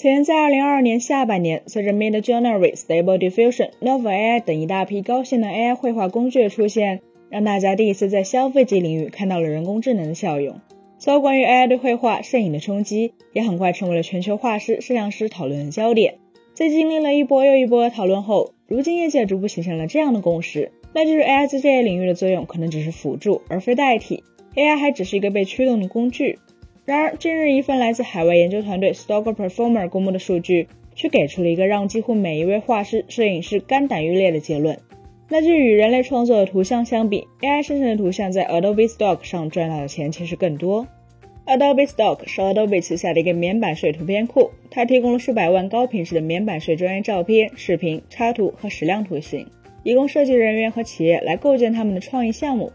此前在2022年下半年，随着 Midjourney、Stable Diffusion、Nova AI 等一大批高性能 AI 绘画工具的出现，让大家第一次在消费级领域看到了人工智能的效用。所有关于 AI 对绘画、摄影的冲击，也很快成为了全球画师、摄像师讨论的焦点。在经历了一波又一波讨论后，如今业界逐步形成了这样的共识，那就是 AI 在这些领域的作用可能只是辅助，而非代替。AI 还只是一个被驱动的工具。然而，近日一份来自海外研究团队 Stocker Performer 公布的数据，却给出了一个让几乎每一位画师、摄影师肝胆欲裂的结论，那就与人类创作的图像相比，AI 生成的图像在 Adobe Stock 上赚到的钱其实更多。Adobe Stock 是 Adobe 旗下的一个免版税图片库，它提供了数百万高品质的免版税专业照片、视频、插图和矢量图形，以供设计人员和企业来构建他们的创意项目。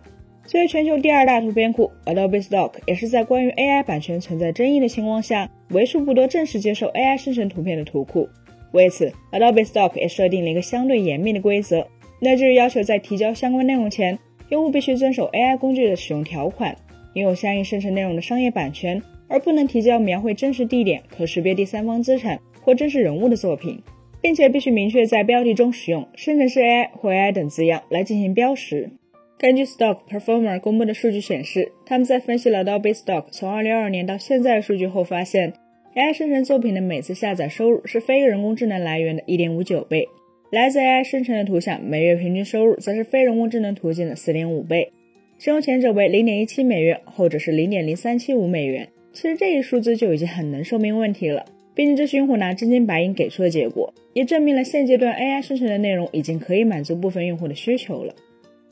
作为全球第二大图片库，Adobe Stock 也是在关于 AI 版权存在争议的情况下，为数不多正式接受 AI 生成图片的图库。为此，Adobe Stock 也设定了一个相对严密的规则，那就是要求在提交相关内容前，用户必须遵守 AI 工具的使用条款，拥有相应生成内容的商业版权，而不能提交描绘真实地点、可识别第三方资产或真实人物的作品，并且必须明确在标题中使用“生成式 AI” 或 “AI” 等字样来进行标识。根据 Stock Performer 公布的数据显示，他们在分析了 Adobe Stock 从2022年到现在的数据后发现，AI 生成作品的每次下载收入是非人工智能来源的1.59倍，来自 AI 生成的图像每月平均收入则是非人工智能途径的4.5倍，其中前者为0.17美元，后者是0.0375美元。其实这一数字就已经很能说明问题了，毕竟这是用户拿真金白银给出的结果，也证明了现阶段 AI 生成的内容已经可以满足部分用户的需求了。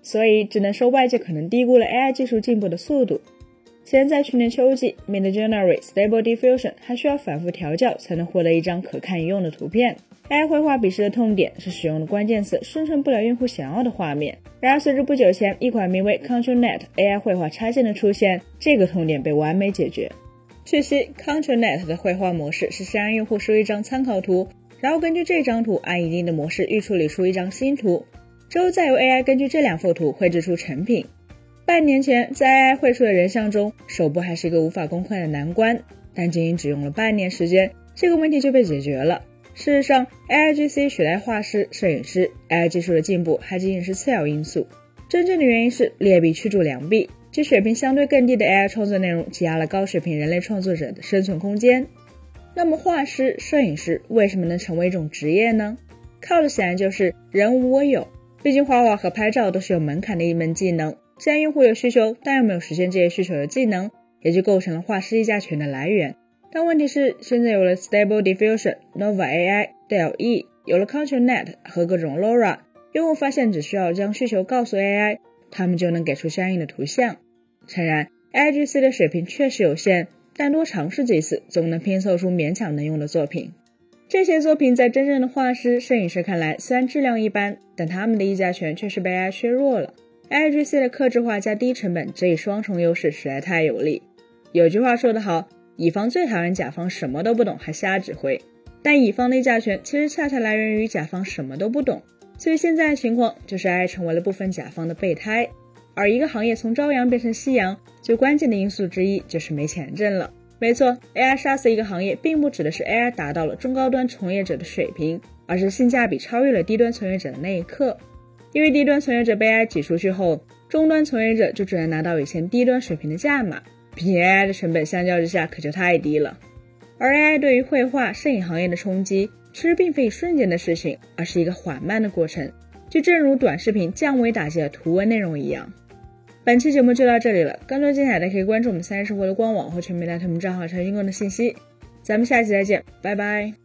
所以只能说外界可能低估了 AI 技术进步的速度。现在去年秋季，Midjourney、Stable Diffusion 还需要反复调教才能获得一张可看一用的图片。AI 绘画笔试的痛点是使用的关键词生成不了用户想要的画面。然而，随着不久前一款名为 ControlNet AI 绘画插件的出现，这个痛点被完美解决。据悉，ControlNet 的绘画模式是先让用户输一张参考图，然后根据这张图按一定的模式预处理出一张新图。之后再由 AI 根据这两幅图绘制出成品。半年前，在 AI 绘出的人像中，手部还是一个无法攻克的难关，但仅仅只用了半年时间，这个问题就被解决了。事实上，AIGC 取代画师、摄影师，AI 技术的进步还仅仅是次要因素，真正的原因是劣币驱逐良币，即水平相对更低的 AI 创作内容挤压了高水平人类创作者的生存空间。那么，画师、摄影师为什么能成为一种职业呢？靠的显然就是人无我有。毕竟画画和拍照都是有门槛的一门技能，既然用户有需求，但又没有实现这些需求的技能，也就构成了画师议价权的来源。但问题是，现在有了 Stable Diffusion、Nova AI、DALL-E，有了 ControlNet 和各种 LoRA，用户发现只需要将需求告诉 AI，他们就能给出相应的图像。诚然，AIGC 的水平确实有限，但多尝试几次，总能拼凑出勉强能用的作品。这些作品在真正的画师、摄影师看来，虽然质量一般，但他们的议价权却是被 AI 削弱了。AIGC 的克制化加低成本这一双重优势实在太有利。有句话说得好，乙方最讨厌甲方什么都不懂还瞎指挥，但乙方的议价权其实恰恰来源于甲方什么都不懂。所以现在的情况就是 AI 成为了部分甲方的备胎，而一个行业从朝阳变成夕阳，最关键的因素之一就是没钱挣了。没错，AI 杀死一个行业，并不指的是 AI 达到了中高端从业者的水平，而是性价比超越了低端从业者的那一刻。因为低端从业者被 AI 挤出去后，中端从业者就只能拿到以前低端水平的价码，毕竟 AI 的成本相较之下可就太低了。而 AI 对于绘画、摄影行业的冲击，其实并非一瞬间的事情，而是一个缓慢的过程，就正如短视频降维打击了图文内容一样。本期节目就到这里了，更多精彩的可以关注我们三人生活的官网或全民大推们账号查询更多信息。咱们下期再见，拜拜。